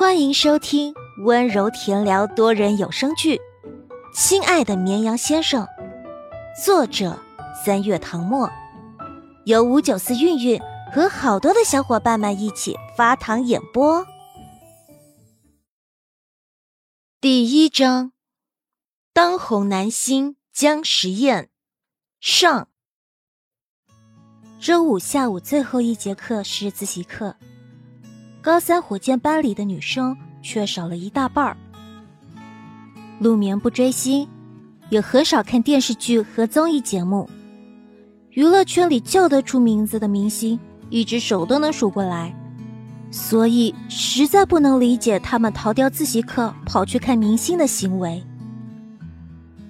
欢迎收听温柔甜聊多人有声剧《亲爱的绵羊先生》，作者三月唐末，由五九四韵韵和好多的小伙伴们一起发糖演播。第一章：当红男星姜时宴上。周五下午最后一节课是自习课。高三火箭班里的女生却少了一大半儿。陆眠不追星，也很少看电视剧和综艺节目。娱乐圈里叫得出名字的明星，一只手都能数过来，所以实在不能理解他们逃掉自习课跑去看明星的行为。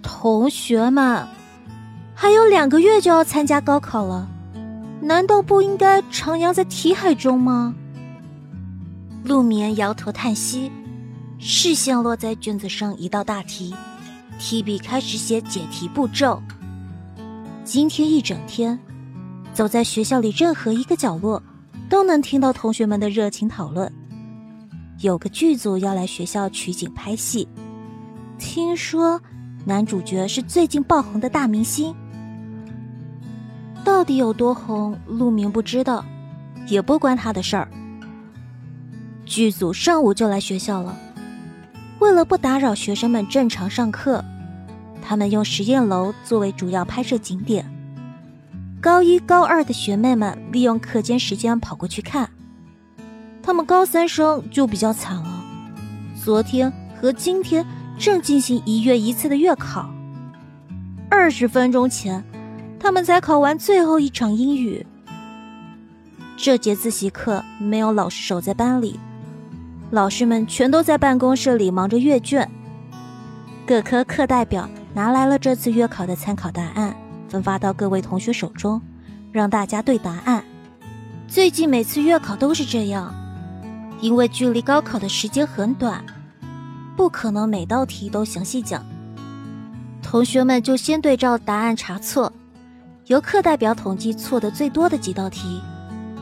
同学们，还有两个月就要参加高考了，难道不应该徜徉在题海中吗？陆眠摇头叹息，视线落在卷子上一道大题，提笔开始写解题步骤。今天一整天，走在学校里任何一个角落，都能听到同学们的热情讨论。有个剧组要来学校取景拍戏，听说男主角是最近爆红的大明星。到底有多红，陆眠不知道，也不关他的事儿。剧组上午就来学校了，为了不打扰学生们正常上课，他们用实验楼作为主要拍摄景点。高一高二的学妹们利用课间时间跑过去看。他们高三生就比较惨了，昨天和今天正进行一月一次的月考。二十分钟前，他们才考完最后一场英语。这节自习课没有老师守在班里。老师们全都在办公室里忙着阅卷，各科课代表拿来了这次月考的参考答案，分发到各位同学手中，让大家对答案。最近每次月考都是这样，因为距离高考的时间很短，不可能每道题都详细讲。同学们就先对照答案查错，由课代表统计错的最多的几道题，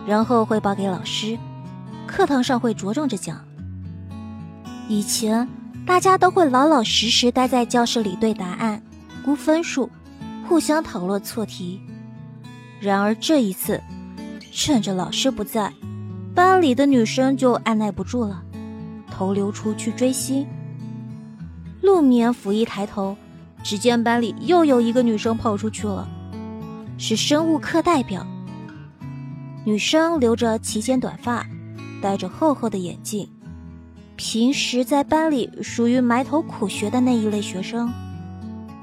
然后汇报给老师，课堂上会着重着讲。以前，大家都会老老实实待在教室里对答案、估分数、互相讨论错题。然而这一次，趁着老师不在，班里的女生就按耐不住了，头溜出去追星。陆眠甫一抬头，只见班里又有一个女生跑出去了，是生物课代表。女生留着齐肩短发，戴着厚厚的眼镜。平时在班里属于埋头苦学的那一类学生，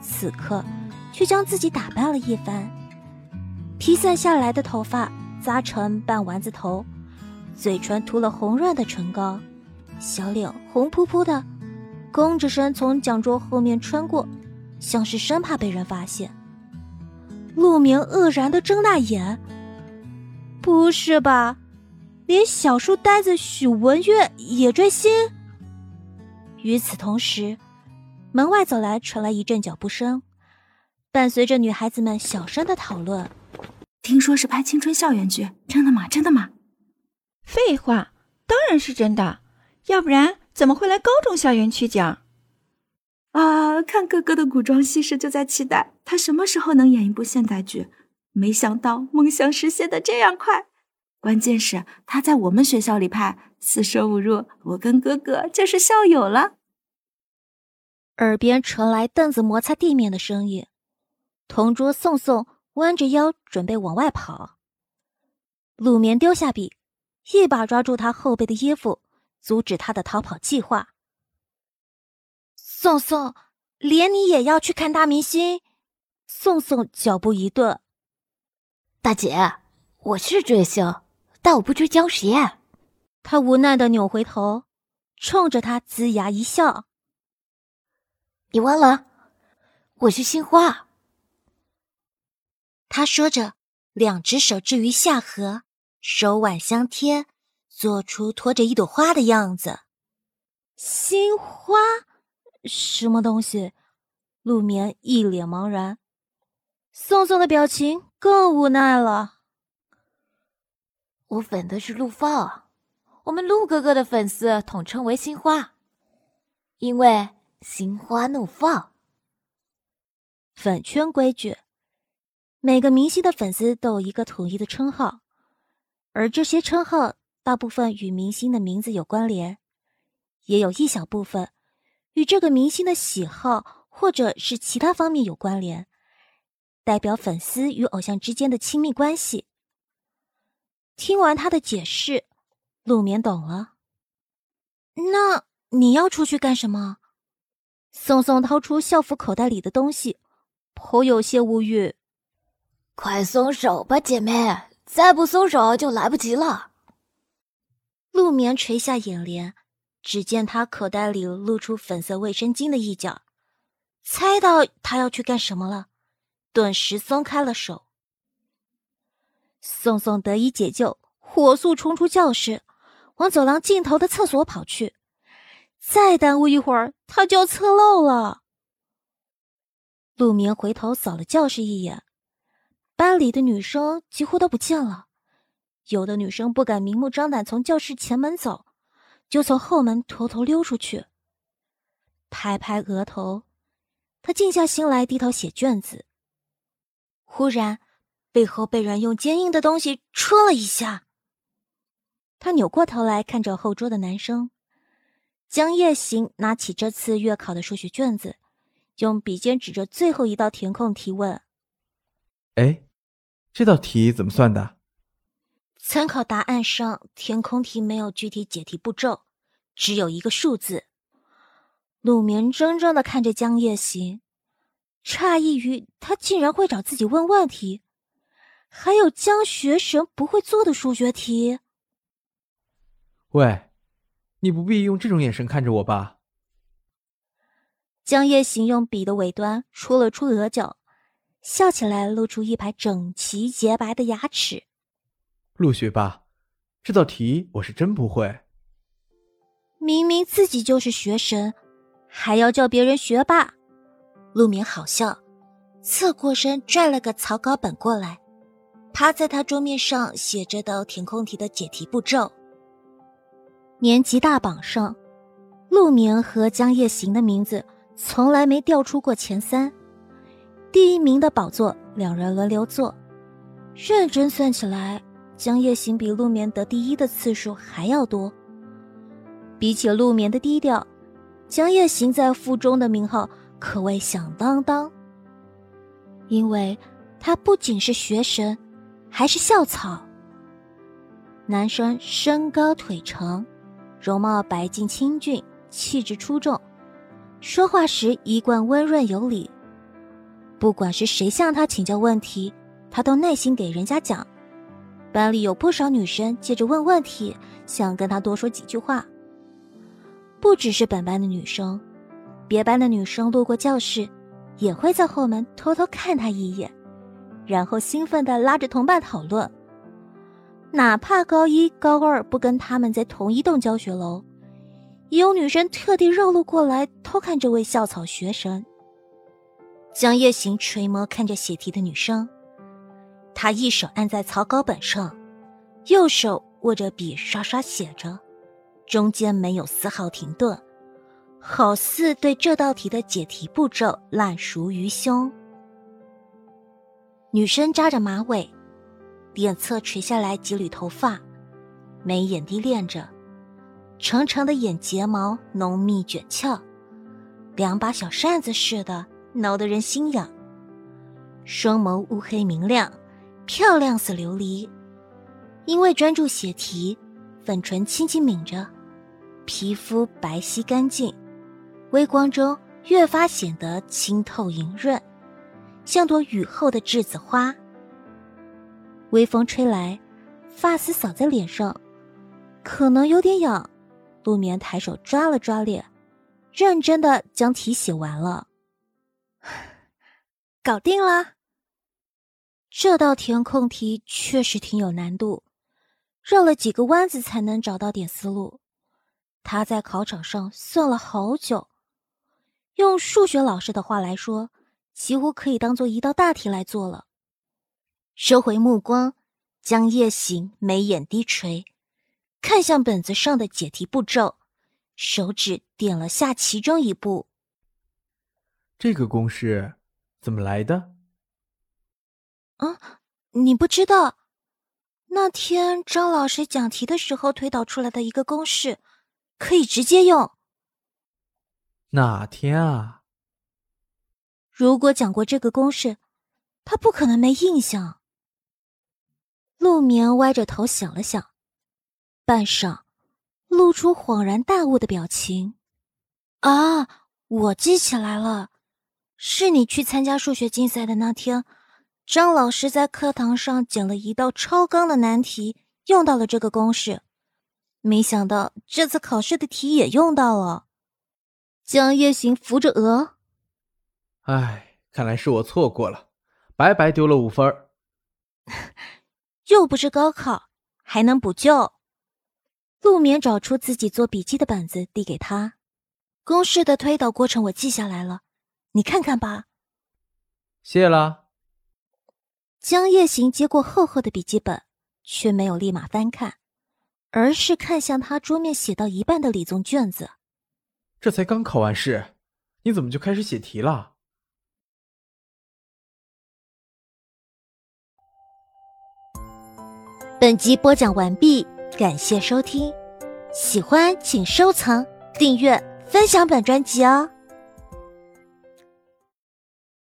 此刻却将自己打扮了一番，披散下来的头发扎成半丸子头，嘴唇涂了红润的唇膏，小脸红扑扑的，弓着身从讲桌后面穿过，像是生怕被人发现。陆明愕然的睁大眼，不是吧？连小书呆子许文月也追星。与此同时，门外走来传来一阵脚步声，伴随着女孩子们小声的讨论：“听说是拍青春校园剧，真的吗？真的吗？”“废话，当然是真的，要不然怎么会来高中校园取景？”“啊，看哥哥的古装戏时就在期待他什么时候能演一部现代剧，没想到梦想实现的这样快。”关键是他在我们学校里派，四舍五入，我跟哥哥就是校友了。耳边传来凳子摩擦地面的声音，同桌宋宋弯着腰准备往外跑。陆眠丢下笔，一把抓住他后背的衣服，阻止他的逃跑计划。宋宋，连你也要去看大明星？宋宋脚步一顿，大姐，我是追星。但我不追僵实验。他无奈的扭回头，冲着他龇牙一笑：“你忘了，我是杏花。”他说着，两只手置于下颌，手腕相贴，做出托着一朵花的样子。心花，什么东西？陆眠一脸茫然。宋宋的表情更无奈了。我粉的是陆放，我们陆哥哥的粉丝统称为心花，因为心花怒放。粉圈规矩，每个明星的粉丝都有一个统一的称号，而这些称号大部分与明星的名字有关联，也有一小部分与这个明星的喜好或者是其他方面有关联，代表粉丝与偶像之间的亲密关系。听完他的解释，陆眠懂了。那你要出去干什么？宋宋掏出校服口袋里的东西。颇有些无语，快松手吧，姐妹！再不松手就来不及了。陆眠垂下眼帘，只见他口袋里露出粉色卫生巾的一角，猜到他要去干什么了，顿时松开了手。宋宋得以解救，火速冲出教室，往走廊尽头的厕所跑去。再耽误一会儿，他就要侧漏了。陆眠回头扫了教室一眼，班里的女生几乎都不见了。有的女生不敢明目张胆从教室前门走，就从后门偷偷溜出去。拍拍额头，他静下心来低头写卷子。忽然，背后被人用坚硬的东西戳了一下。他扭过头来看着后桌的男生，江夜行拿起这次月考的数学卷子。用笔尖指着最后一道填空题问：“哎，这道题怎么算的？”参考答案上，填空题没有具体解题步骤，只有一个数字。陆眠怔怔的看着江夜行，诧异于他竟然会找自己问问题，还有江学神不会做的数学题。喂，你不必用这种眼神看着我吧？江夜行用笔的尾端戳了戳额角，笑起来露出一排整齐洁白的牙齿。陆学霸，这道题我是真不会。明明自己就是学神，还要叫别人学霸。陆明好笑，侧过身拽了个草稿本过来，趴在他桌面上写着的填空题的解题步骤。年级大榜上，陆明和江夜行的名字。从来没掉出过前三，第一名的宝座两人轮流坐。认真算起来，江夜行比陆眠得第一的次数还要多。比起陆眠的低调，江夜行在附中的名号可谓响当当。因为他不仅是学神，还是校草。男生身高腿长，容貌白净清俊，气质出众。说话时一贯温润有礼，不管是谁向他请教问题，他都耐心给人家讲。班里有不少女生借着问问题，想跟他多说几句话。不只是本班的女生，别班的女生路过教室，也会在后门偷偷看他一眼，然后兴奋地拉着同伴讨论。哪怕高一、高二不跟他们在同一栋教学楼。也有女生特地绕路过来偷看这位校草学生。江夜行垂眸看着写题的女生，他一手按在草稿本上，右手握着笔刷刷写着，中间没有丝毫停顿，好似对这道题的解题步骤烂熟于胸。女生扎着马尾，脸侧垂下来几缕头发，眉眼低敛着。长长的眼睫毛浓密卷翘，两把小扇子似的，挠得人心痒。双眸乌黑明亮，漂亮似琉璃。因为专注写题，粉唇轻轻抿着，皮肤白皙干净，微光中越发显得清透莹润，像朵雨后的栀子花。微风吹来，发丝扫在脸上，可能有点痒。陆眠抬手抓了抓脸，认真的将题写完了。搞定了。这道填空题确实挺有难度，绕了几个弯子才能找到点思路。他在考场上算了好久，用数学老师的话来说，几乎可以当做一道大题来做了。收回目光，将夜行眉眼低垂。看向本子上的解题步骤，手指点了下其中一步。这个公式怎么来的？啊，你不知道？那天张老师讲题的时候推导出来的一个公式，可以直接用。哪天啊？如果讲过这个公式，他不可能没印象。陆眠歪着头想了想，半晌，露出恍然大悟的表情。啊，我记起来了，是你去参加数学竞赛的那天。张老师在课堂上讲了一道超纲的难题，用到了这个公式。没想到这次考试的题也用到了。江夜行扶着额，唉，看来是我错过了，白白丢了五分又 不是高考，还能补救？陆眠找出自己做笔记的本子，递给他。公式的推导过程我记下来了，你看看吧。谢了。江夜行接过厚厚的笔记本，却没有立马翻看，而是看向他桌面写到一半的理综卷子。这才刚考完试，你怎么就开始写题了？本集播讲完毕，感谢收听，喜欢请收藏、订阅、分享本专辑哦。